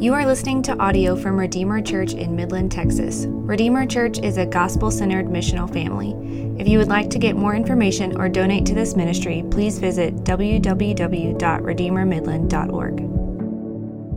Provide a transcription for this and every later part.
You are listening to audio from Redeemer Church in Midland, Texas. Redeemer Church is a gospel centered missional family. If you would like to get more information or donate to this ministry, please visit www.redeemermidland.org.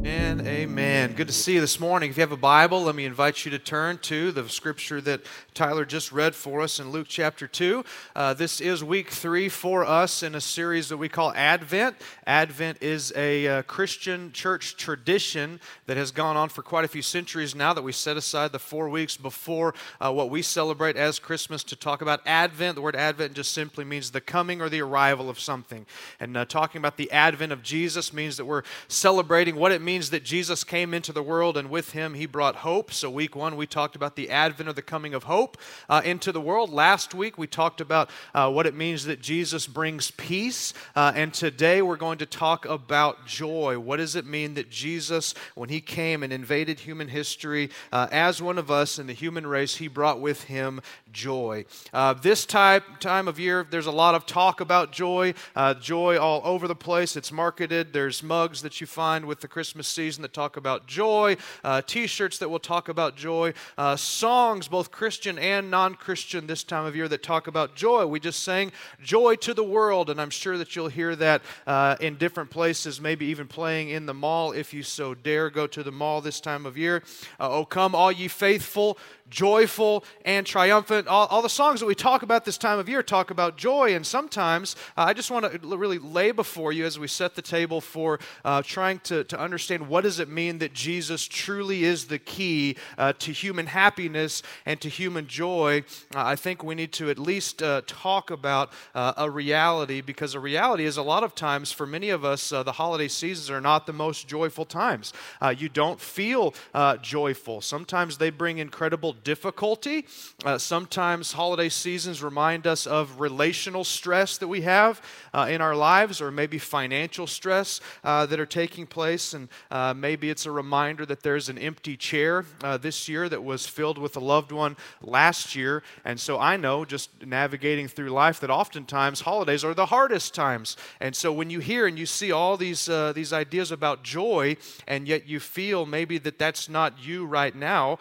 And amen. Good to see you this morning. If you have a Bible, let me invite you to turn to the scripture that Tyler just read for us in Luke chapter 2. Uh, this is week three for us in a series that we call Advent. Advent is a uh, Christian church tradition that has gone on for quite a few centuries now that we set aside the four weeks before uh, what we celebrate as Christmas to talk about Advent. The word Advent just simply means the coming or the arrival of something. And uh, talking about the Advent of Jesus means that we're celebrating what it means means that Jesus came into the world and with him he brought hope. So, week one, we talked about the advent of the coming of hope uh, into the world. Last week, we talked about uh, what it means that Jesus brings peace. Uh, and today, we're going to talk about joy. What does it mean that Jesus, when he came and invaded human history uh, as one of us in the human race, he brought with him joy? Uh, this type, time of year, there's a lot of talk about joy, uh, joy all over the place. It's marketed, there's mugs that you find with the Christmas season that talk about joy, uh, t shirts that will talk about joy, uh, songs, both Christian and non Christian, this time of year that talk about joy. We just sang Joy to the World, and I'm sure that you'll hear that uh, in different places, maybe even playing in the mall if you so dare go to the mall this time of year. Uh, oh, come, all ye faithful joyful and triumphant. All, all, the songs that we talk about this time of year talk about joy, and sometimes uh, I just want to really lay before you as we set the table for uh, trying to, to understand what does it mean that Jesus truly is the key uh, to human happiness and to human joy. Uh, I think we need to at least uh, talk about uh, a reality because a reality is a lot of times for many of us the holiday seasons are not the most joyful times. you don't feel joyful. Sometimes they bring incredible difficulty. Uh, sometimes holiday seasons remind us of relational stress that we have uh, in our lives, or maybe financial stress uh, that are taking place. And uh, maybe it's a reminder that there's an empty chair uh, this year that was filled with a loved one last year. And so I know, just navigating through life, that oftentimes holidays are the hardest times. And so when you hear and you see all these, uh, these ideas about joy, and yet you feel maybe that that's not you right now,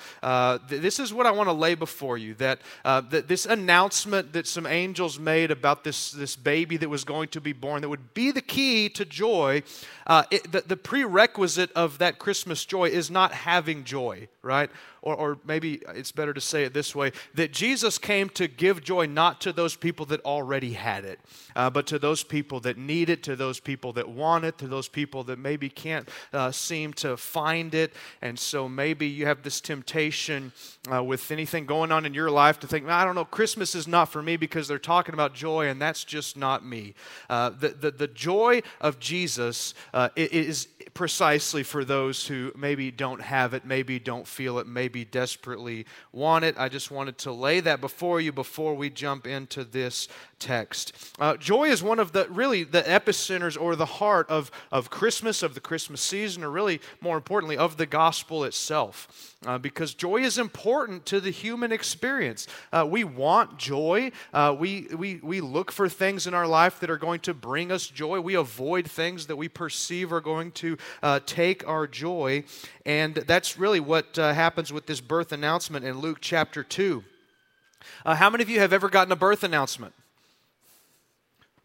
th- this is is what I want to lay before you that, uh, this announcement that some angels made about this, this baby that was going to be born, that would be the key to joy, uh, it, the, the prerequisite of that Christmas joy is not having joy, right? or, or maybe it's better to say it this way that Jesus came to give joy not to those people that already had it, uh, but to those people that need it, to those people that want it, to those people that maybe can't uh, seem to find it. And so maybe you have this temptation uh, with anything going on in your life to think, I don't know, Christmas is not for me because they're talking about joy, and that's just not me. Uh, the, the, the joy of Jesus uh, is precisely for those who maybe don't have it, maybe don't feel it, maybe desperately want it. I just wanted to lay that before you before we jump into this text. Uh, joy is one of the really the epicenters or the heart of, of Christmas, of the Christmas season, or really more importantly, of the gospel itself. Uh, because joy is important to the human experience. Uh, we want joy. Uh, we, we, we look for things in our life that are going to bring us joy. We avoid things that we perceive are going to uh, take our joy. And that's really what uh, happens with this birth announcement in Luke chapter 2. Uh, how many of you have ever gotten a birth announcement?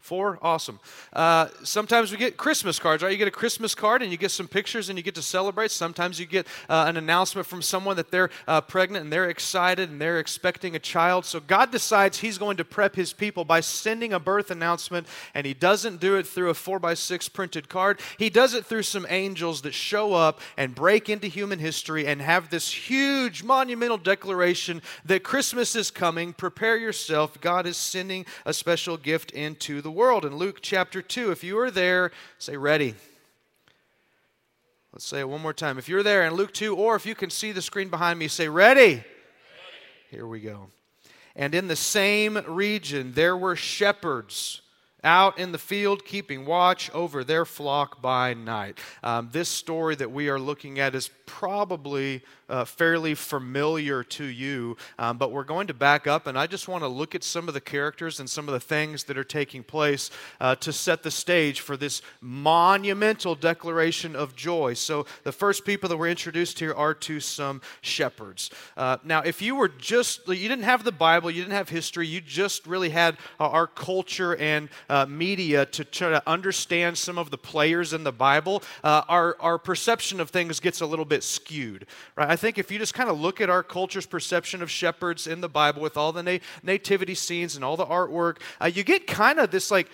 Four? Awesome. Uh, sometimes we get Christmas cards, right? You get a Christmas card and you get some pictures and you get to celebrate. Sometimes you get uh, an announcement from someone that they're uh, pregnant and they're excited and they're expecting a child. So God decides He's going to prep His people by sending a birth announcement, and He doesn't do it through a four by six printed card. He does it through some angels that show up and break into human history and have this huge monumental declaration that Christmas is coming. Prepare yourself. God is sending a special gift into the world. In Luke chapter 2, if you are there, say ready. Let's say it one more time. If you're there in Luke 2, or if you can see the screen behind me, say ready. ready. Here we go. And in the same region, there were shepherds out in the field, keeping watch over their flock by night. Um, this story that we are looking at is probably uh, fairly familiar to you, um, but we're going to back up, and I just want to look at some of the characters and some of the things that are taking place uh, to set the stage for this monumental declaration of joy. So, the first people that were introduced here are to some shepherds. Uh, now, if you were just, you didn't have the Bible, you didn't have history, you just really had uh, our culture and uh, media to try to understand some of the players in the Bible, uh, our, our perception of things gets a little bit skewed, right? Think if you just kind of look at our culture's perception of shepherds in the Bible with all the na- nativity scenes and all the artwork, uh, you get kind of this like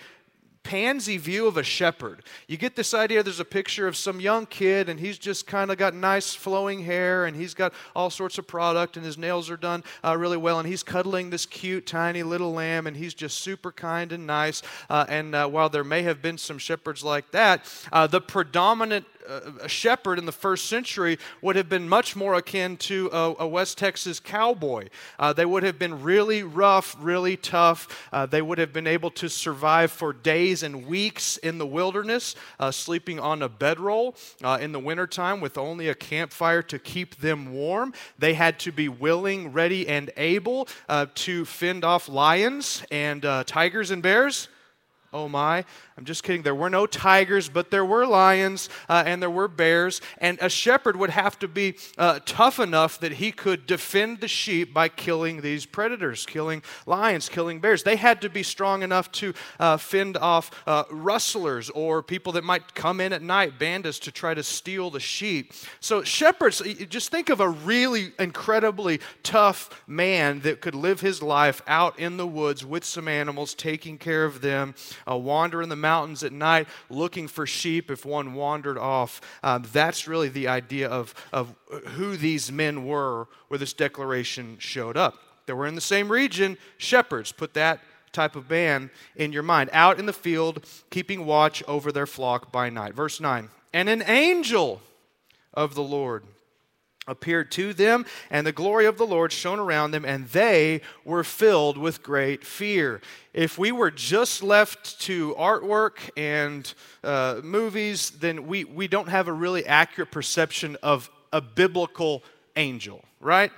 pansy view of a shepherd. You get this idea there's a picture of some young kid and he's just kind of got nice flowing hair and he's got all sorts of product and his nails are done uh, really well and he's cuddling this cute tiny little lamb and he's just super kind and nice. Uh, and uh, while there may have been some shepherds like that, uh, the predominant a shepherd in the first century would have been much more akin to a, a West Texas cowboy. Uh, they would have been really rough, really tough. Uh, they would have been able to survive for days and weeks in the wilderness, uh, sleeping on a bedroll uh, in the wintertime with only a campfire to keep them warm. They had to be willing, ready, and able uh, to fend off lions and uh, tigers and bears. Oh my. I'm just kidding. There were no tigers, but there were lions uh, and there were bears. And a shepherd would have to be uh, tough enough that he could defend the sheep by killing these predators, killing lions, killing bears. They had to be strong enough to uh, fend off uh, rustlers or people that might come in at night, bandits, to try to steal the sheep. So, shepherds, just think of a really incredibly tough man that could live his life out in the woods with some animals, taking care of them, uh, wander the mountains at night looking for sheep if one wandered off. Um, that's really the idea of, of who these men were where this declaration showed up. They were in the same region, shepherds. Put that type of band in your mind. Out in the field, keeping watch over their flock by night. Verse 9 And an angel of the Lord appeared to them, and the glory of the Lord shone around them, and they were filled with great fear. If we were just left to artwork and uh, movies, then we, we don't have a really accurate perception of a biblical angel, right?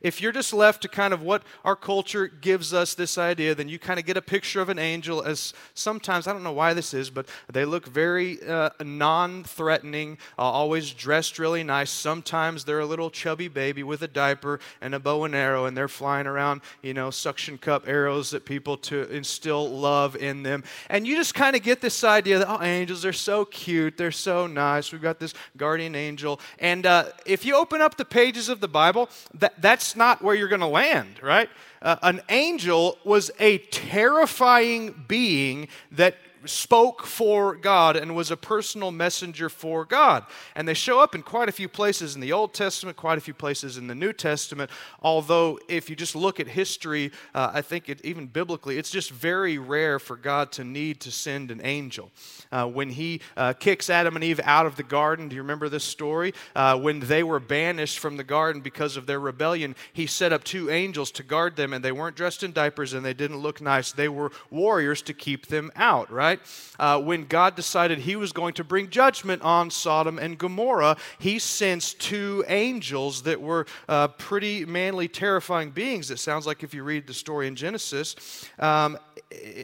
If you're just left to kind of what our culture gives us this idea, then you kind of get a picture of an angel as sometimes, I don't know why this is, but they look very uh, non threatening, uh, always dressed really nice. Sometimes they're a little chubby baby with a diaper and a bow and arrow, and they're flying around, you know, suction cup arrows that people to instill love in them. And you just kind of get this idea that, oh, angels, they're so cute, they're so nice. We've got this guardian angel. And uh, if you open up the pages of the Bible, that, that's that's not where you're going to land, right? Uh, an angel was a terrifying being that spoke for God and was a personal messenger for God. And they show up in quite a few places in the Old Testament, quite a few places in the New Testament. Although, if you just look at history, uh, I think it, even biblically, it's just very rare for God to need to send an angel. Uh, when he uh, kicks Adam and Eve out of the garden, do you remember this story? Uh, when they were banished from the garden because of their rebellion, he set up two angels to guard them, and they weren't dressed in diapers and they didn't look nice. They were warriors to keep them out, right? Right? Uh, when God decided he was going to bring judgment on Sodom and Gomorrah, he sends two angels that were uh, pretty manly, terrifying beings. It sounds like if you read the story in Genesis. Um,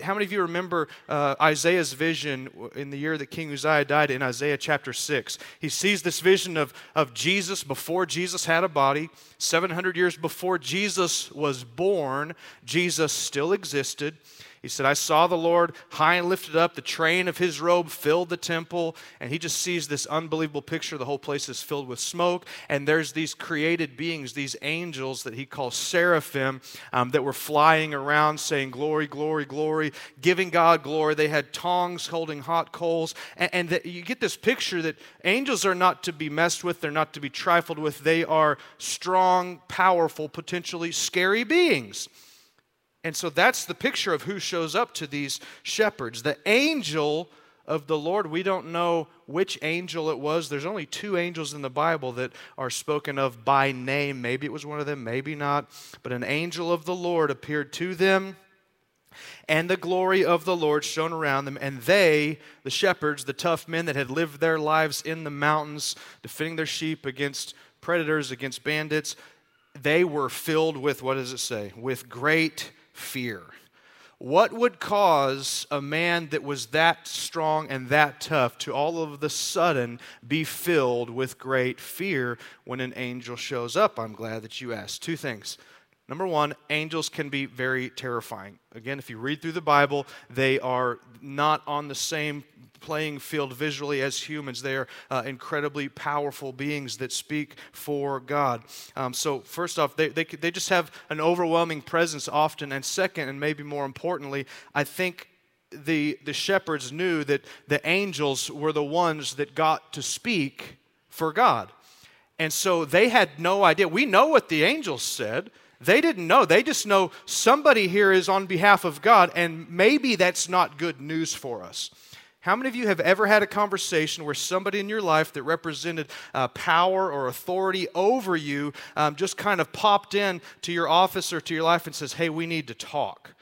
how many of you remember uh, Isaiah's vision in the year that King Uzziah died in Isaiah chapter 6? He sees this vision of, of Jesus before Jesus had a body. 700 years before Jesus was born, Jesus still existed. He said, I saw the Lord high and lifted up. The train of his robe filled the temple. And he just sees this unbelievable picture. The whole place is filled with smoke. And there's these created beings, these angels that he calls seraphim, um, that were flying around saying, Glory, glory, glory, giving God glory. They had tongs holding hot coals. And, and that you get this picture that angels are not to be messed with, they're not to be trifled with. They are strong, powerful, potentially scary beings. And so that's the picture of who shows up to these shepherds. The angel of the Lord, we don't know which angel it was. There's only two angels in the Bible that are spoken of by name. Maybe it was one of them, maybe not. But an angel of the Lord appeared to them and the glory of the Lord shone around them, and they, the shepherds, the tough men that had lived their lives in the mountains, defending their sheep against predators, against bandits, they were filled with, what does it say? With great fear. What would cause a man that was that strong and that tough to all of the sudden be filled with great fear when an angel shows up? I'm glad that you asked. Two things. Number one, angels can be very terrifying. Again, if you read through the Bible, they are not on the same playing field visually as humans. They are uh, incredibly powerful beings that speak for God. Um, so, first off, they, they, they just have an overwhelming presence often. And second, and maybe more importantly, I think the, the shepherds knew that the angels were the ones that got to speak for God. And so they had no idea. We know what the angels said. They didn't know. They just know somebody here is on behalf of God, and maybe that's not good news for us. How many of you have ever had a conversation where somebody in your life that represented uh, power or authority over you um, just kind of popped in to your office or to your life and says, Hey, we need to talk?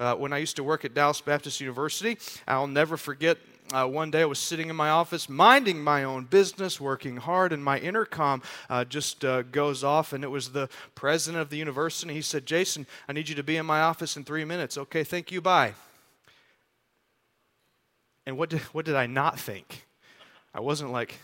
Uh, when I used to work at Dallas Baptist University, I'll never forget uh, one day I was sitting in my office, minding my own business, working hard, and my intercom uh, just uh, goes off, and it was the president of the university. He said, Jason, I need you to be in my office in three minutes. Okay, thank you, bye. And what did, what did I not think? I wasn't like,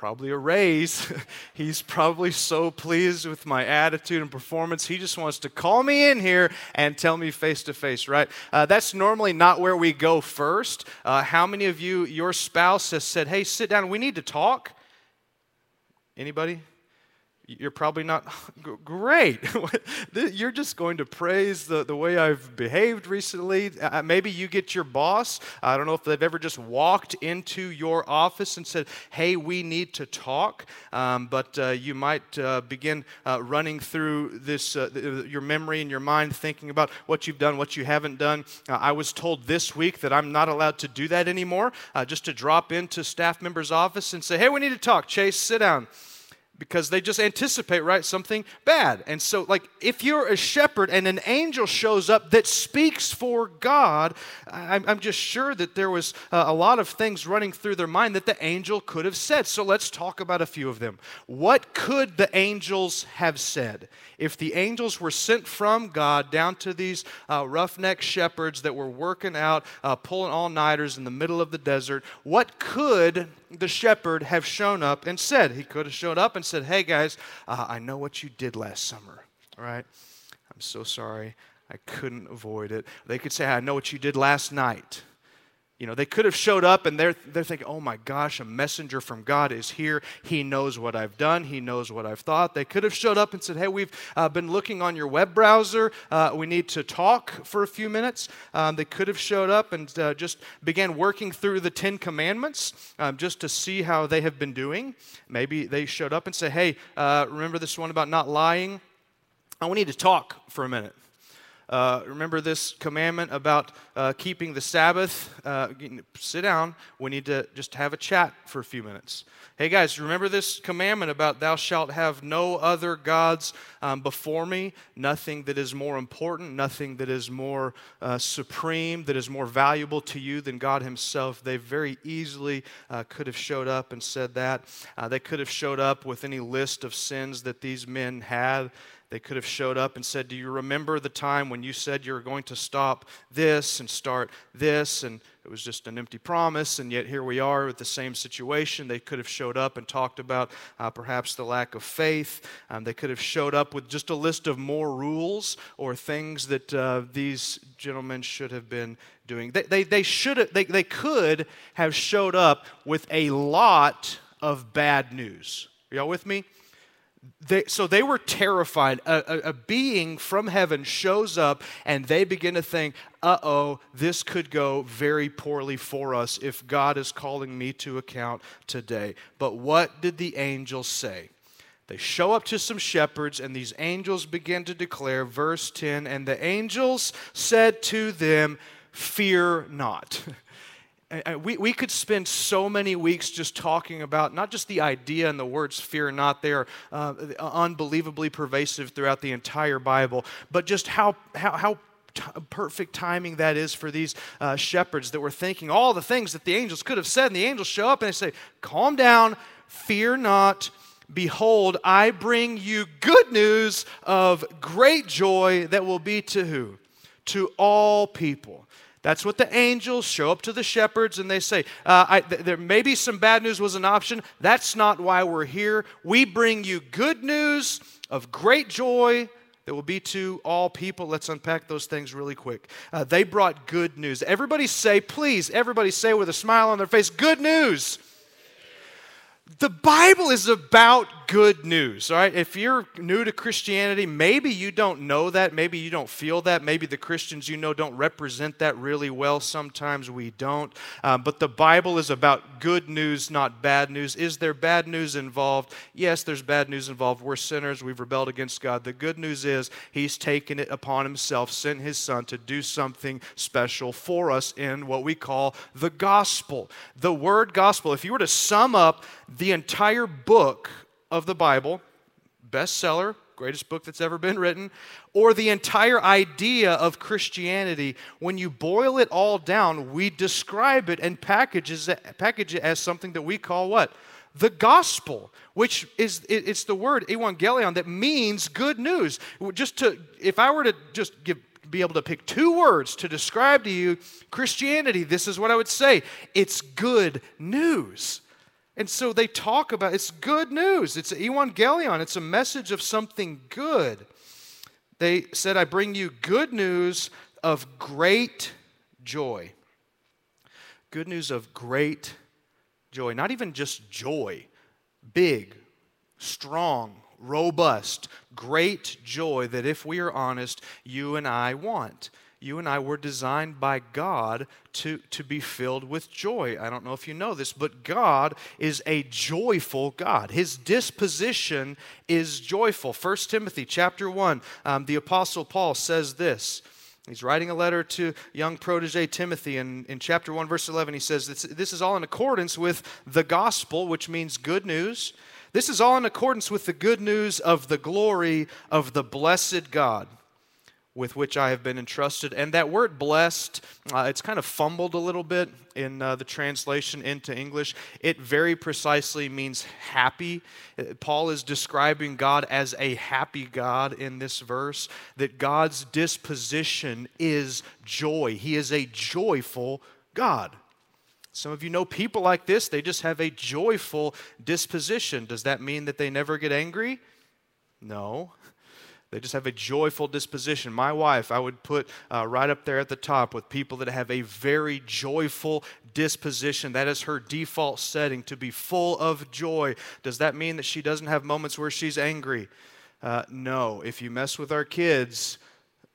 probably a raise. He's probably so pleased with my attitude and performance. He just wants to call me in here and tell me face to face, right? Uh, that's normally not where we go first. Uh, how many of you, your spouse has said, hey, sit down, we need to talk? Anybody? You're probably not great. you're just going to praise the, the way I've behaved recently. Uh, maybe you get your boss. I don't know if they've ever just walked into your office and said, Hey, we need to talk. Um, but uh, you might uh, begin uh, running through this, uh, your memory and your mind, thinking about what you've done, what you haven't done. Uh, I was told this week that I'm not allowed to do that anymore, just to drop into staff member's office and say, Hey, we need to talk. Chase, sit down because they just anticipate, right, something bad. And so, like, if you're a shepherd and an angel shows up that speaks for God, I'm, I'm just sure that there was uh, a lot of things running through their mind that the angel could have said. So let's talk about a few of them. What could the angels have said? If the angels were sent from God down to these uh, roughneck shepherds that were working out, uh, pulling all nighters in the middle of the desert, what could the shepherd have shown up and said? He could have shown up and said, Hey guys, uh, I know what you did last summer, all right? I'm so sorry. I couldn't avoid it. They could say, I know what you did last night. You know, they could have showed up and they're, they're thinking, oh my gosh, a messenger from God is here. He knows what I've done. He knows what I've thought. They could have showed up and said, hey, we've uh, been looking on your web browser. Uh, we need to talk for a few minutes. Um, they could have showed up and uh, just began working through the Ten Commandments um, just to see how they have been doing. Maybe they showed up and said, hey, uh, remember this one about not lying? Oh, we need to talk for a minute. Uh, remember this commandment about uh, keeping the Sabbath? Uh, sit down. We need to just have a chat for a few minutes. Hey guys, remember this commandment about thou shalt have no other gods um, before me? Nothing that is more important, nothing that is more uh, supreme, that is more valuable to you than God Himself. They very easily uh, could have showed up and said that. They could have showed up with any list of sins that these men had. They could have showed up and said, Do you remember the time when you said you were going to stop this and start this? And it was just an empty promise, and yet here we are with the same situation. They could have showed up and talked about uh, perhaps the lack of faith. Um, they could have showed up with just a list of more rules or things that uh, these gentlemen should have been doing. They, they, they, should have, they, they could have showed up with a lot of bad news. Are y'all with me? They, so they were terrified. A, a, a, being from heaven shows up, and they begin to think, uh oh, this could go very poorly for us if God is calling me to account today. But what did the angels say? They show up to some shepherds, and these angels begin to declare, verse 10 And the angels said to them, Fear not. we, we could spend so many weeks just talking about not just the idea and the words fear not, they are uh, unbelievably pervasive throughout the entire Bible, but just how, how, how t- perfect timing that is for these uh, shepherds that were thinking all the things that the angels could have said. And the angels show up and they say, Calm down, fear not. Behold, I bring you good news of great joy that will be to who? To all people. That's what the angels show up to the shepherds and they say, uh, I, th- there maybe some bad news was an option. That's not why we're here. We bring you good news of great joy that will be to all people. Let's unpack those things really quick. Uh, they brought good news. Everybody say, please, everybody say with a smile on their face, good news. The Bible is about good news, all right? If you're new to Christianity, maybe you don't know that. Maybe you don't feel that. Maybe the Christians you know don't represent that really well. Sometimes we don't. Uh, but the Bible is about good news, not bad news. Is there bad news involved? Yes, there's bad news involved. We're sinners. We've rebelled against God. The good news is He's taken it upon Himself, sent His Son to do something special for us in what we call the gospel. The word gospel, if you were to sum up the entire book of the Bible, bestseller, greatest book that's ever been written, or the entire idea of Christianity, when you boil it all down, we describe it and packages package it as something that we call what? The gospel, which is it's the word evangelion that means good news. Just to if I were to just give be able to pick two words to describe to you Christianity, this is what I would say. It's good news. And so they talk about it's good news. It's evangelion. It's a message of something good. They said, I bring you good news of great joy. Good news of great joy. Not even just joy, big, strong, robust, great joy that if we are honest, you and I want you and I were designed by God to, to be filled with joy. I don't know if you know this, but God is a joyful God. His disposition is joyful. 1 Timothy chapter 1, um, the Apostle Paul says this. He's writing a letter to young protege Timothy, and in chapter 1, verse 11, he says, This, this is all in accordance with the gospel, which means good news. This is all in accordance with the good news of the glory of the blessed God with which I have been entrusted. And that word blessed, uh, it's kind of fumbled a little bit in uh, the translation into English. It very precisely means happy. Uh, Paul is describing God as a happy God in this verse, that God's disposition is joy. He is a joyful God. Some of you know people like this, they just have a joyful disposition. Does that mean that they never get angry? No. They just have a joyful disposition. My wife, I would put uh, right up there at the top with people that have a very joyful disposition. That is her default setting to be full of joy. Does that mean that she doesn't have moments where she's angry? Uh, no. If you mess with our kids,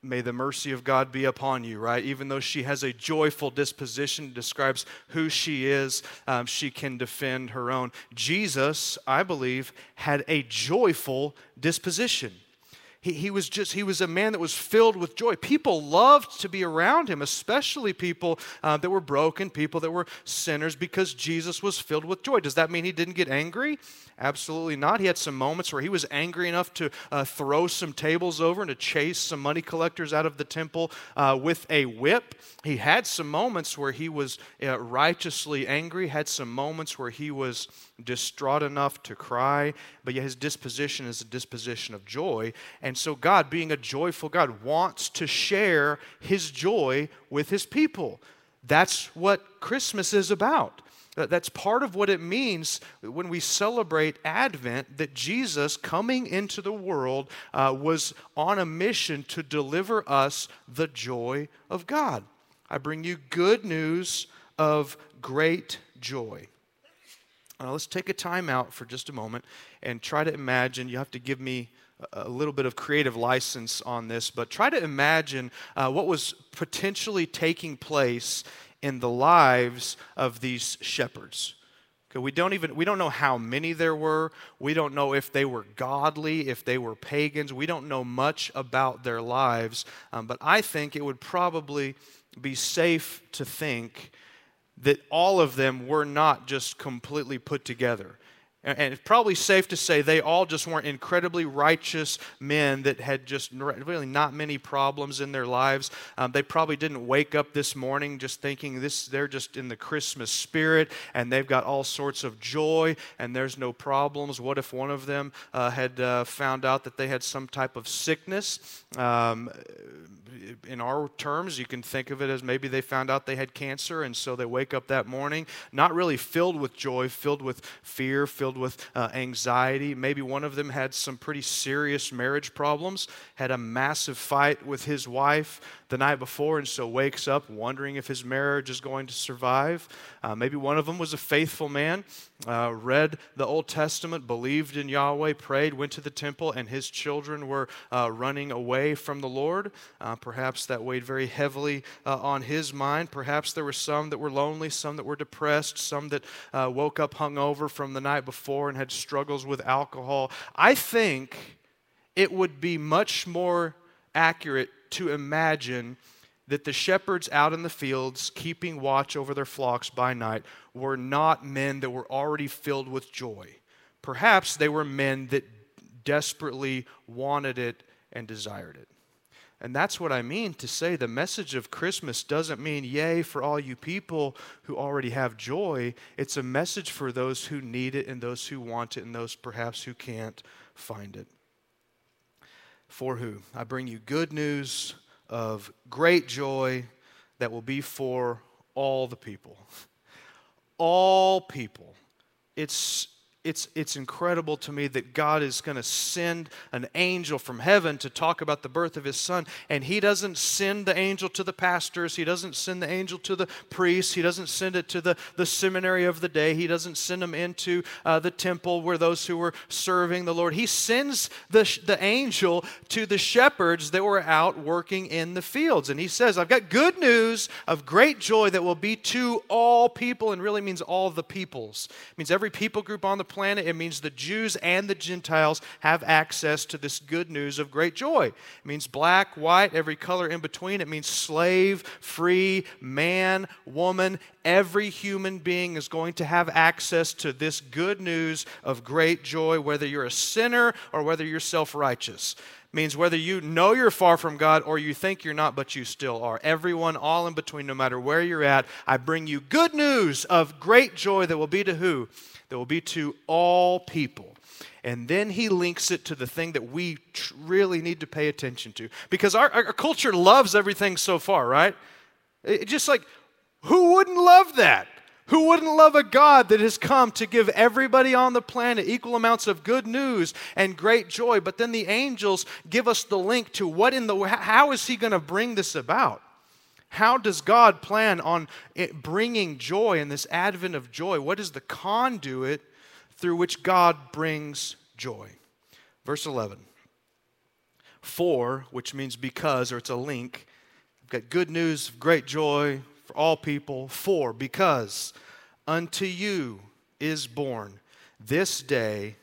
may the mercy of God be upon you, right? Even though she has a joyful disposition, describes who she is, um, she can defend her own. Jesus, I believe, had a joyful disposition. He, he was just, he was a man that was filled with joy. People loved to be around him, especially people uh, that were broken, people that were sinners, because Jesus was filled with joy. Does that mean he didn't get angry? Absolutely not. He had some moments where he was angry enough to uh, throw some tables over and to chase some money collectors out of the temple uh, with a whip. He had some moments where he was uh, righteously angry, had some moments where he was distraught enough to cry, but yet his disposition is a disposition of joy. And so, God, being a joyful God, wants to share his joy with his people. That's what Christmas is about. That's part of what it means when we celebrate Advent that Jesus coming into the world uh, was on a mission to deliver us the joy of God. I bring you good news of great joy. Now, let's take a time out for just a moment and try to imagine. You have to give me a little bit of creative license on this, but try to imagine uh, what was potentially taking place in the lives of these shepherds. We don't even we don't know how many there were. We don't know if they were godly, if they were pagans. We don't know much about their lives. Um, but I think it would probably be safe to think that all of them were not just completely put together. And it's probably safe to say they all just weren't incredibly righteous men that had just really not many problems in their lives. Um, they probably didn't wake up this morning just thinking this they're just in the Christmas spirit and they've got all sorts of joy and there's no problems. What if one of them uh, had uh, found out that they had some type of sickness? Um, in our terms, you can think of it as maybe they found out they had cancer, and so they wake up that morning not really filled with joy, filled with fear, filled with uh, anxiety. Maybe one of them had some pretty serious marriage problems, had a massive fight with his wife the night before, and so wakes up wondering if his marriage is going to survive. Uh, maybe one of them was a faithful man, uh, read the Old Testament, believed in Yahweh, prayed, went to the temple, and his children were uh, running away from the Lord. Uh, perhaps that weighed very heavily uh, on his mind. Perhaps there were some that were lonely, some that were depressed, some that woke up hungover from the night before and had struggles with alcohol. I think it would be much more accurate to imagine that the shepherds out in the fields, keeping watch over their flocks by night, were not men that were already filled with joy. Perhaps they were men that desperately wanted it and desired it. And that's what I mean to say the message of Christmas doesn't mean, yay, for all you people who already have joy. It's a message for those who need it and those who want it and those perhaps who can't find it. For who? I bring you good news of great joy that will be for all the people. All people. It's it's, it's incredible to me that God is going to send an angel from heaven to talk about the birth of his son. And he doesn't send the angel to the pastors, he doesn't send the angel to the priests, he doesn't send it to the, the seminary of the day, he doesn't send them into uh, the temple where those who were serving the Lord. He sends the, the angel to the shepherds that were out working in the fields. And he says, I've got good news of great joy that will be to all people, and really means all the peoples. It means every people group on the planet. It means the Jews and the Gentiles have access to this good news of great joy. It means black, white, every color in between. It means slave, free, man, woman. Every human being is going to have access to this good news of great joy, whether you're a sinner or whether you're self righteous means whether you know you're far from God or you think you're not, but you still are. Everyone, all in between, no matter where you're at, I bring you good news of great joy that will be to who? that will be to all people. And then he links it to the thing that we tr- really need to pay attention to. Because our, our culture loves everything so far, right? It, just like, who wouldn't love that? Who wouldn't love a God that has come to give everybody on the planet equal amounts of good news and great joy? But then the angels give us the link to what in the how is he going to bring this about? How does God plan on bringing joy in this advent of joy? What is the conduit through which God brings joy? Verse 11. For, which means because, or it's a link. We've got good news, great joy for all people. For, because unto you is born this day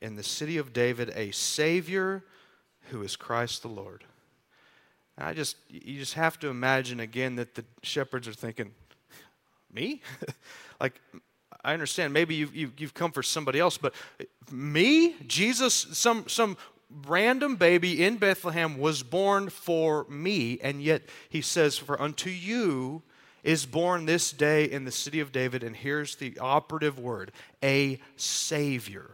in the city of David a Savior who is Christ the Lord. I just, you just have to imagine again that the shepherds are thinking, me? like, I understand maybe you've, you've come for somebody else, but me? Jesus, some, some random baby in Bethlehem was born for me, and yet he says, For unto you is born this day in the city of David, and here's the operative word a Savior,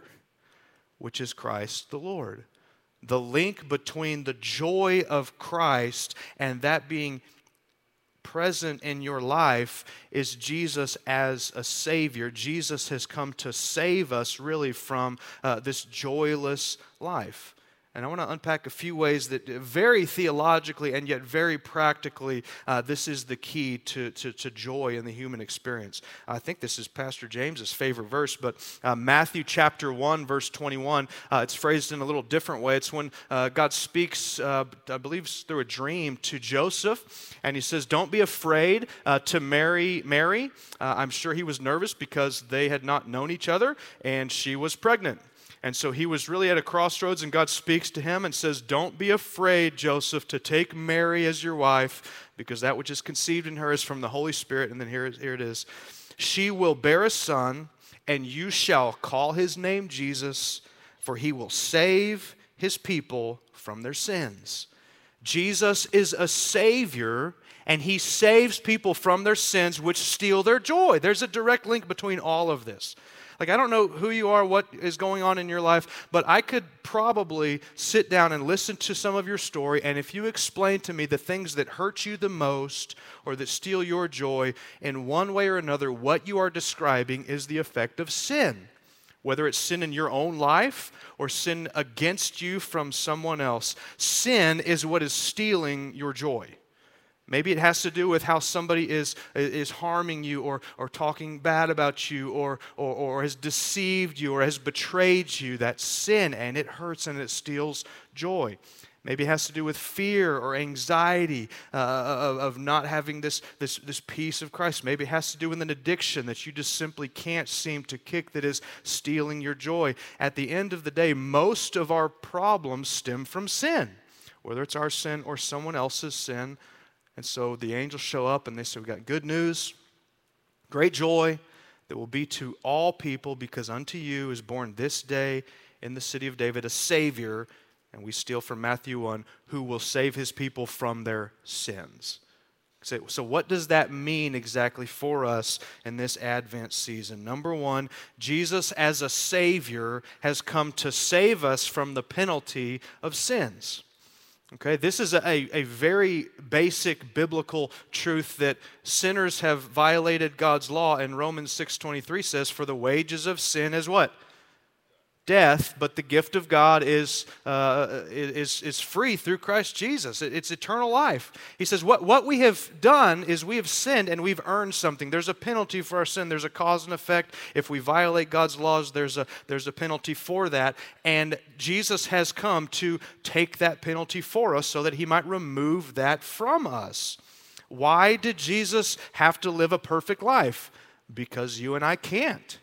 which is Christ the Lord the link between the joy of Christ and that being present in your life is Jesus as a Savior. Jesus has come to save us really from uh, this joyless life. And I want to unpack a few ways that, very theologically and yet very practically, uh, this is the key to, to, to, joy in the human experience. I think this is Pastor James's favorite verse, but uh, Matthew chapter 1, verse 21, uh, it's phrased in a little different way. It's when uh, God speaks, uh, I believe, through a dream to Joseph, and he says, Don't be afraid uh, to marry Mary. I'm sure he was nervous because they had not known each other, and she was pregnant. And so he was really at a crossroads, and God speaks to him and says, Don't be afraid, Joseph, to take Mary as your wife, because that which is conceived in her is from the Holy Spirit. And then here, here it is She will bear a son and you shall call his name Jesus, for he will save his people from their sins. Jesus is a Savior, and He saves people from their sins, which steal their joy. There's a direct link between all of this. Like, I don't know who you are, what is going on in your life, but I could probably sit down and listen to some of your story. And if you explain to me the things that hurt you the most or that steal your joy, in one way or another, what you are describing is the effect of sin whether it's sin in your own life or sin against you from someone else. Sin is what is stealing your joy. Maybe it has to do with how somebody is, is harming you or, or talking bad about you or, or, or has deceived you or has betrayed you. That sin and it hurts and it steals joy. Maybe it has to do with fear or anxiety uh, of, of not having this, this, this peace of Christ. Maybe it has to do with an addiction that you just simply can't seem to kick that is stealing your joy. At the end of the day, most of our problems stem from sin, whether it's our sin or someone else's sin. And so the angels show up and they say, We've got good news, great joy that will be to all people because unto you is born this day in the city of David a Savior and we steal from Matthew 1 who will save his people from their sins. So, what does that mean exactly for us in this Advent season? Number one, Jesus as a Savior has come to save us from the penalty of sins. Okay, this is a, a very basic biblical truth that sinners have violated God's law, and Romans 6.23 says, For the wages of sin is what? Death, but the gift of God is, uh, is, is free through Christ Jesus. It's eternal life. He says, what, what we have done is we have sinned and we've earned something. There's a penalty for our sin, there's a cause and effect. If we violate God's laws, there's a, there's a penalty for that. And Jesus has come to take that penalty for us so that he might remove that from us. Why did Jesus have to live a perfect life? Because you and I can't.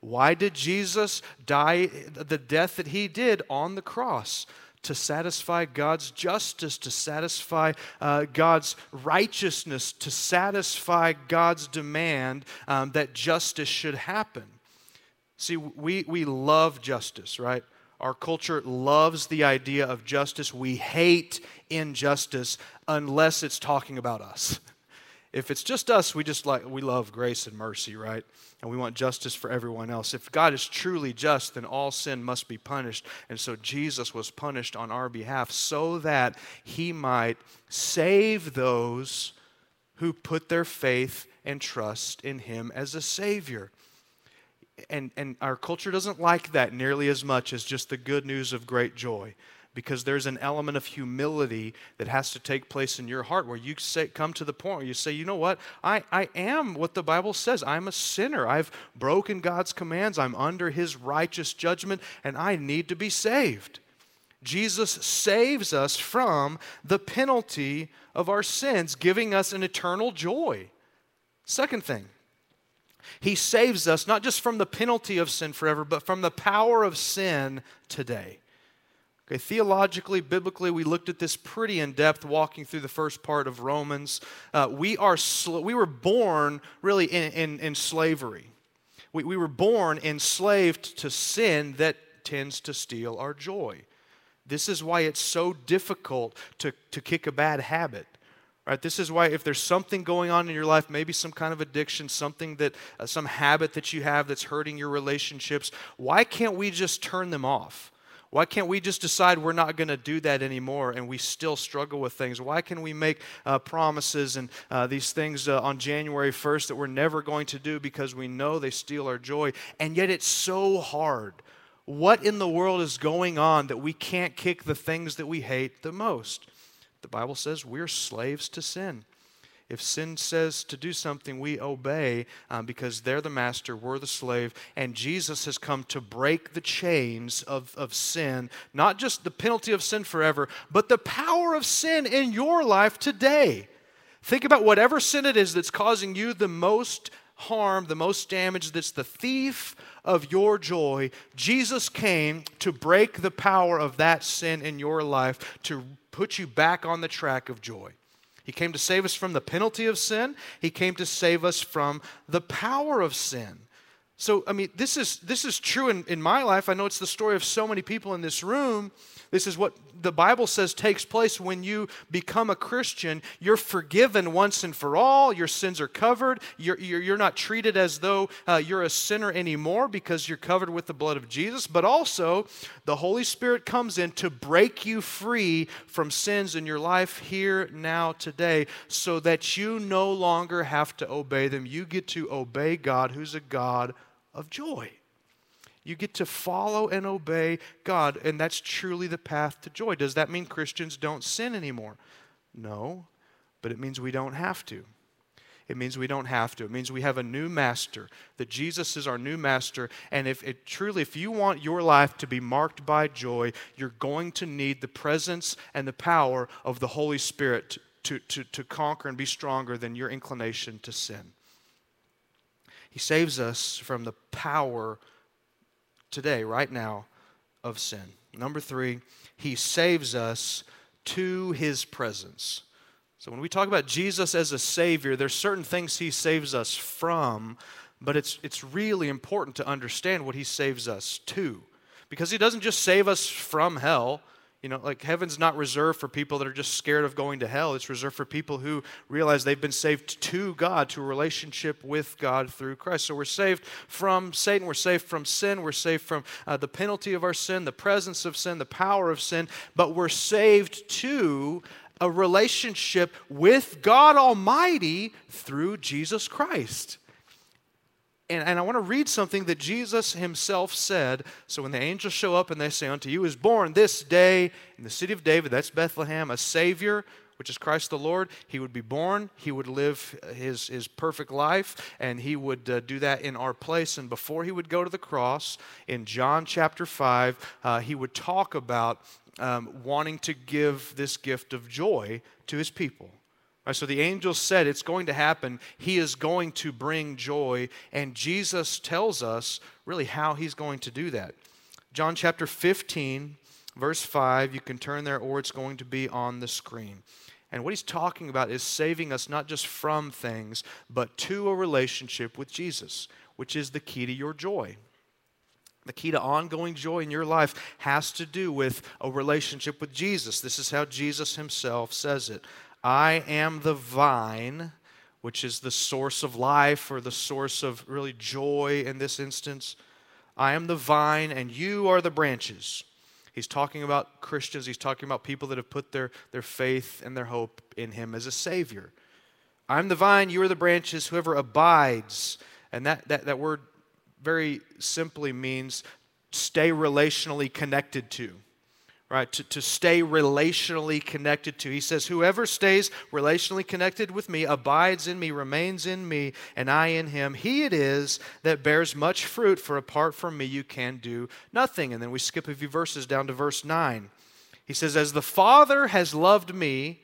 Why did Jesus die the death that he did on the cross? To satisfy God's justice, to satisfy uh, God's righteousness, to satisfy God's demand um, that justice should happen. See, we, we love justice, right? Our culture loves the idea of justice. We hate injustice unless it's talking about us. If it's just us, we just like we love grace and mercy, right? And we want justice for everyone else. If God is truly just, then all sin must be punished. And so Jesus was punished on our behalf so that he might save those who put their faith and trust in him as a savior. And, and our culture doesn't like that nearly as much as just the good news of great joy because there's an element of humility that has to take place in your heart where you say, come to the point where you say, you know what? I, I am what the Bible says. I'm a sinner. I've broken God's commands. I'm under his righteous judgment, and I need to be saved. Jesus saves us from the penalty of our sins, giving us an eternal joy. Second thing, he saves us not just from the penalty of sin forever, but from the power of sin today. Okay, theologically, biblically, we looked at this pretty in depth walking through the first part of Romans. Uh, we, are sl- we were born really in, in, in slavery. We, we were born enslaved to sin that tends to steal our joy. This is why it's so difficult to, to kick a bad habit. Right, this is why if there's something going on in your life, maybe some kind of addiction, something that uh, some habit that you have that's hurting your relationships, why can't we just turn them off? Why can't we just decide we're not going to do that anymore and we still struggle with things? Why can we make uh, promises and uh, these things uh, on January 1st that we're never going to do because we know they steal our joy? And yet it's so hard. What in the world is going on that we can't kick the things that we hate the most? The Bible says we're slaves to sin. If sin says to do something, we obey um, because they're the master, we're the slave, and Jesus has come to break the chains of, of sin, not just the penalty of sin forever, but the power of sin in your life today. Think about whatever sin it is that's causing you the most harm, the most damage, that's the thief of your joy. Jesus came to break the power of that sin in your life, to put you back on the track of joy. He came to save us from the penalty of sin, He came to save us from the power of sin. So, I mean, this is, this is true in, in my life. I know it's the story of so many people in this room. This is what the Bible says takes place when you become a Christian. You're forgiven once and for all. Your sins are covered. You're, you're, you're not treated as though uh, you're a sinner anymore because you're covered with the blood of Jesus. But also, the Holy Spirit comes in to break you free from sins in your life here, now, today, so that you no longer have to obey them. You get to obey God, who's a God of joy. You get to follow and obey God, and that's truly the path to joy. Does that mean Christians don't sin anymore? No, but it means we don't have to. It means we don't have to. It means we have a new master, that Jesus is our new master. And if it truly, if you want your life to be marked by joy, you're going to need the presence and the power of the Holy Spirit to, to, to conquer and be stronger than your inclination to sin. He saves us from the power today, right now, of sin. Number three, He saves us to His presence. So when we talk about Jesus as a Savior, there's certain things He saves us from, but it's, it's really important to understand what He saves us to. Because He doesn't just save us from hell, you know, like heaven's not reserved for people that are just scared of going to hell. It's reserved for people who realize they've been saved to God, to a relationship with God through Christ. So we're saved from Satan. We're saved from sin. We're saved from uh, the penalty of our sin, the presence of sin, the power of sin. But we're saved to a relationship with God Almighty through Jesus Christ and, and I want to read something that Jesus himself said. So when the angels show up and they say, Unto you is born this day in the city of David, that's Bethlehem, a Savior, which is Christ the Lord. He would be born, he would live his, his perfect life, and he would uh, do that in our place. And before he would go to the cross, in John chapter 5, uh, he would talk about um, wanting to give this gift of joy to his people. Right, so the angel said it's going to happen. He is going to bring joy, and Jesus tells us really how he's going to do that. John chapter 15, verse 5, you can turn there or it's going to be on the screen. And what he's talking about is saving us not just from things, but to a relationship with Jesus, which is the key to your joy. The key to ongoing joy in your life has to do with a relationship with Jesus. This is how Jesus himself says it. I am the vine, which is the source of life or the source of really joy in this instance. I am the vine, and you are the branches. He's talking about Christians. He's talking about people that have put their, their faith and their hope in Him as a Savior. I'm the vine, you are the branches. Whoever abides, and that, that, that word very simply means stay relationally connected to right? To, to stay relationally connected to. He says, Whoever stays relationally connected with me abides in me, remains in me, and I in him. He it is that bears much fruit, for apart from me you can do nothing. And then we skip a few verses down to verse 9. He says, As the Father has loved me,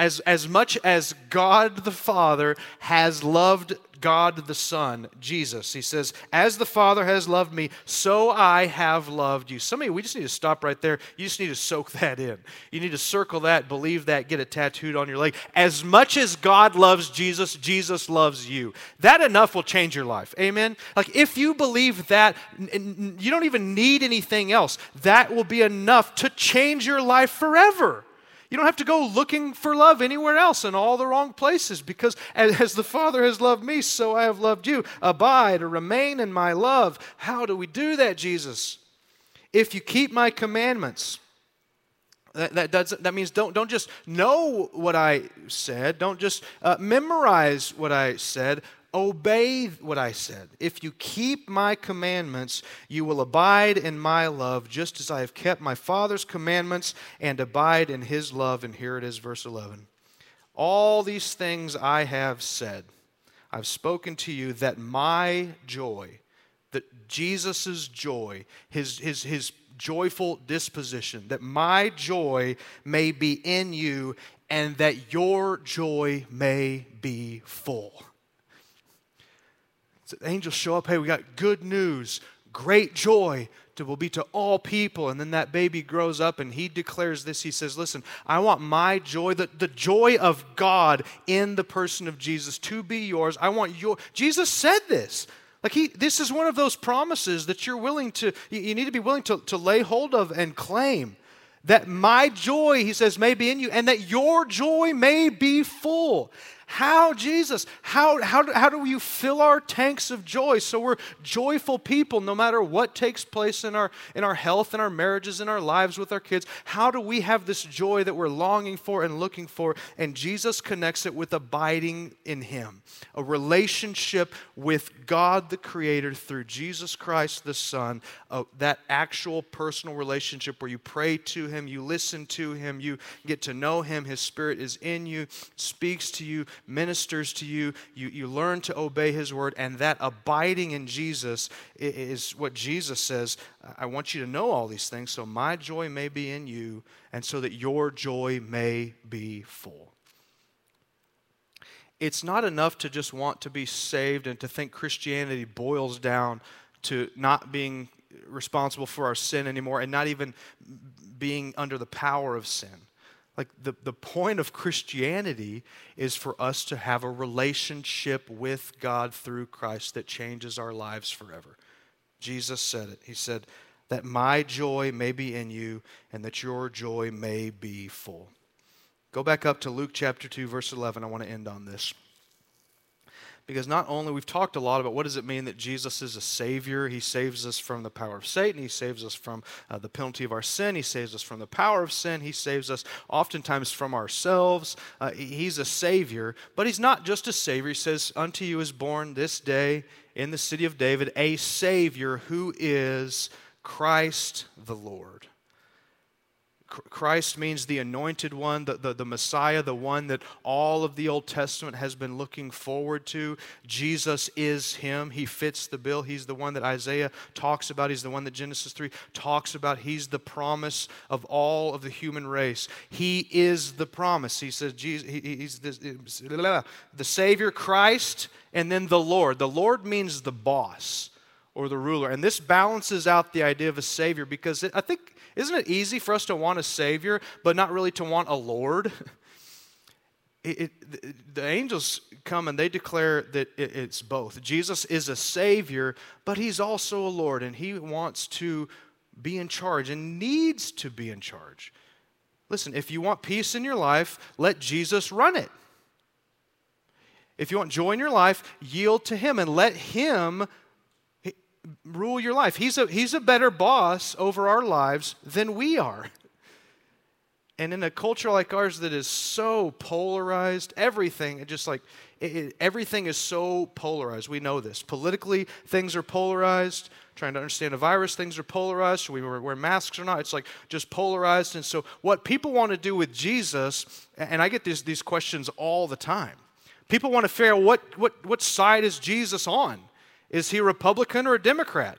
as, as much as God the Father has loved God the Son, Jesus. He says, As the Father has loved me, so I have loved you. Some of you, we just need to stop right there. You just need to soak that in. You need to circle that, believe that, get it tattooed on your leg. As much as God loves Jesus, Jesus loves you. That enough will change your life. Amen? Like, if you believe that, you don't even need anything else. That will be enough to change your life forever. You don't have to go looking for love anywhere else in all the wrong places because as the Father has loved me, so I have loved you. Abide or remain in my love. How do we do that, Jesus? If you keep my commandments, that, that, does, that means don't, don't just know what I said, don't just uh, memorize what I said, Obey what I said. If you keep my commandments, you will abide in my love, just as I have kept my Father's commandments and abide in his love. And here it is, verse 11. All these things I have said, I've spoken to you that my joy, that Jesus' joy, his, his, his joyful disposition, that my joy may be in you and that your joy may be full the angels show up. Hey, we got good news, great joy to, will be to all people. And then that baby grows up and he declares this. He says, Listen, I want my joy, the, the joy of God in the person of Jesus to be yours. I want your, Jesus said this. Like he, this is one of those promises that you're willing to, you need to be willing to, to lay hold of and claim. That my joy, he says, may be in you, and that your joy may be full. How, Jesus? How, how, how do you fill our tanks of joy so we're joyful people no matter what takes place in our, in our health, in our marriages, in our lives with our kids? How do we have this joy that we're longing for and looking for? And Jesus connects it with abiding in Him, a relationship with God the Creator through Jesus Christ the Son, uh, that actual personal relationship where you pray to Him, you listen to Him, you get to know Him, His Spirit is in you, speaks to you ministers to you, you, you learn to obey his word, and that abiding in Jesus is what Jesus says. I want you to know all these things so my joy may be in you, and so that your joy may be full. It's not enough to just want to be saved and to think Christianity boils down to not being responsible for our sin anymore and not even being under the power of sin. Like the, the point of Christianity is for us to have a relationship with God through Christ that changes our lives forever. Jesus said it. He said, That my joy may be in you and that your joy may be full. Go back up to Luke chapter 2, verse 11. I want to end on this because not only we've talked a lot about what does it mean that Jesus is a savior, he saves us from the power of Satan, he saves us from uh, the penalty of our sin, he saves us from the power of sin, he saves us oftentimes from ourselves. Uh, he's a savior, but he's not just a savior. He says, "Unto you is born this day in the city of David a savior who is Christ the Lord." Christ means the anointed one, the, the, the, Messiah, the one that all of the Old Testament has been looking forward to. Jesus is him. He fits the bill. He's the one that Isaiah talks about. He's the one that Genesis 3 talks about. He's the promise of all of the human race. He is the promise. He says, Jesus, he, he's this, the Savior, Christ, and then the Lord. The Lord means the boss or the ruler. And this balances out the idea of a Savior because it, I think isn't it easy for us to want a Savior, but not really to want a Lord? It, it, the angels come and they declare that it, it's both. Jesus is a Savior, but He's also a Lord, and He wants to be in charge and needs to be in charge. Listen, if you want peace in your life, let Jesus run it. If you want joy in your life, yield to Him and let Him rule your life. He's a, he's a better boss over our lives than we are. And in a culture like ours that is so polarized, everything, it just like it, it, everything is so polarized. We know this. Politically, things are polarized. Trying to understand a virus, things are polarized. Should we wear masks or not? It's like just polarized. And so, what people want to do with Jesus, and I get these, these questions all the time. People want to figure out what, what, what side is Jesus on? Is he Republican or a Democrat?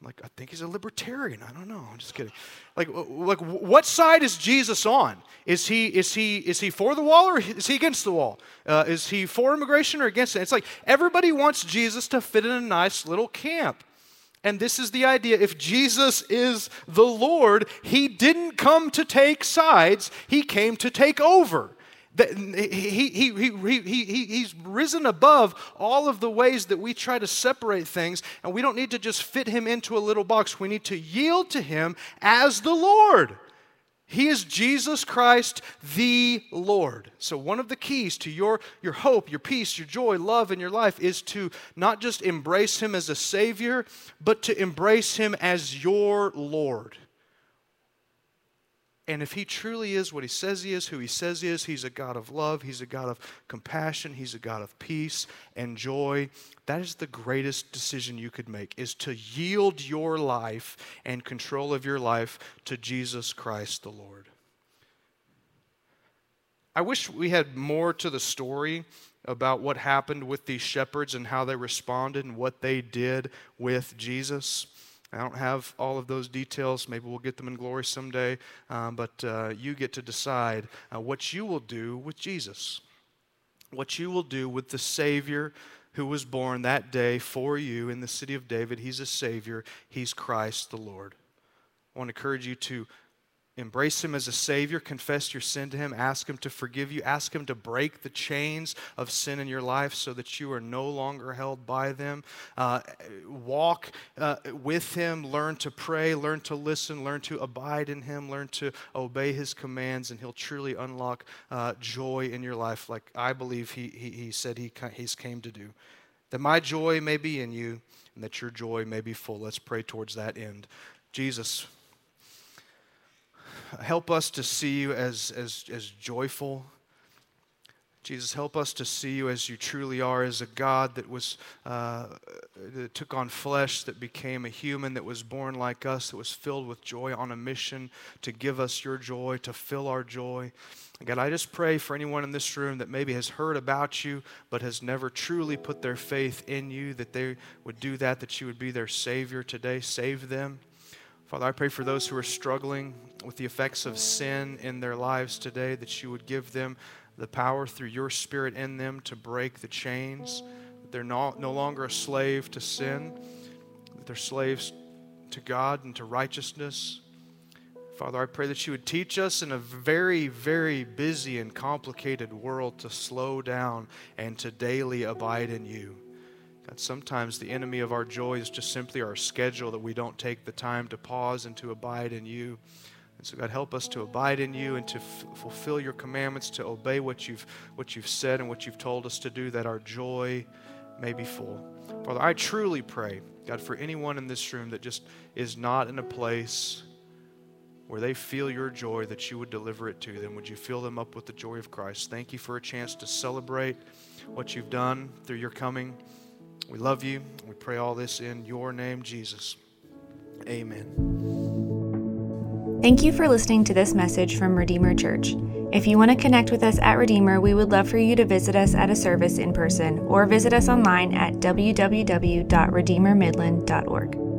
I'm like, I think he's a libertarian. I don't know. I'm just kidding. Like, like what side is Jesus on? Is he, is he, is he for the wall or is he against the wall? Uh, is he for immigration or against it? It's like everybody wants Jesus to fit in a nice little camp. And this is the idea. If Jesus is the Lord, he didn't come to take sides, he came to take over. He, he, he, he, he, he's risen above all of the ways that we try to separate things, and we don't need to just fit him into a little box. We need to yield to him as the Lord. He is Jesus Christ, the Lord. So, one of the keys to your, your hope, your peace, your joy, love in your life is to not just embrace Him as a Savior, but to embrace Him as your Lord. And if he truly is what he says he is, who he says he is, he's a God of love, he's a God of compassion, he's a God of peace and joy. That is the greatest decision you could make is to yield your life and control of your life to Jesus Christ the Lord. I wish we had more to the story about what happened with these shepherds and how they responded and what they did with Jesus. I don't have all of those details. Maybe we'll get them in glory someday. Um, but uh, you get to decide uh, what you will do with Jesus, what you will do with the Savior who was born that day for you in the city of David. He's a Savior, He's Christ the Lord. I want to encourage you to Embrace Him as a Savior. Confess your sin to Him. Ask Him to forgive you. Ask Him to break the chains of sin in your life so that you are no longer held by them. Uh, walk uh, with Him. Learn to pray. Learn to listen. Learn to abide in Him. Learn to obey His commands, and He'll truly unlock uh, joy in your life, like I believe He, he, he said he, He's came to do. That my joy may be in you, and that your joy may be full. Let's pray towards that end. Jesus help us to see you as, as, as joyful. Jesus, help us to see you as you truly are, as a God that was uh, that took on flesh, that became a human, that was born like us, that was filled with joy on a mission to give us your joy, to fill our joy. God, I just pray for anyone in this room that maybe has heard about you but has never truly put their faith in you, that they would do that, that you would be their Savior today. Save them. Father, I pray for those who are struggling with the effects of sin in their lives today, that you would give them the power through your Spirit in them to break the chains, that they're no, no longer a slave to sin, that they're slaves to God and to righteousness. Father, I pray that you would teach us in a very, very busy and complicated world to slow down and to daily abide in you. God, sometimes the enemy of our joy is just simply our schedule that we don't take the time to pause and to abide in you. And so, God, help us to abide in you and to f- fulfill your commandments, to obey what you've, what you've said and what you've told us to do, that our joy may be full. Father, I truly pray, God, for anyone in this room that just is not in a place where they feel your joy, that you would deliver it to them. Would you fill them up with the joy of Christ? Thank you for a chance to celebrate what you've done through your coming. We love you. We pray all this in your name, Jesus. Amen. Thank you for listening to this message from Redeemer Church. If you want to connect with us at Redeemer, we would love for you to visit us at a service in person or visit us online at www.redeemermidland.org.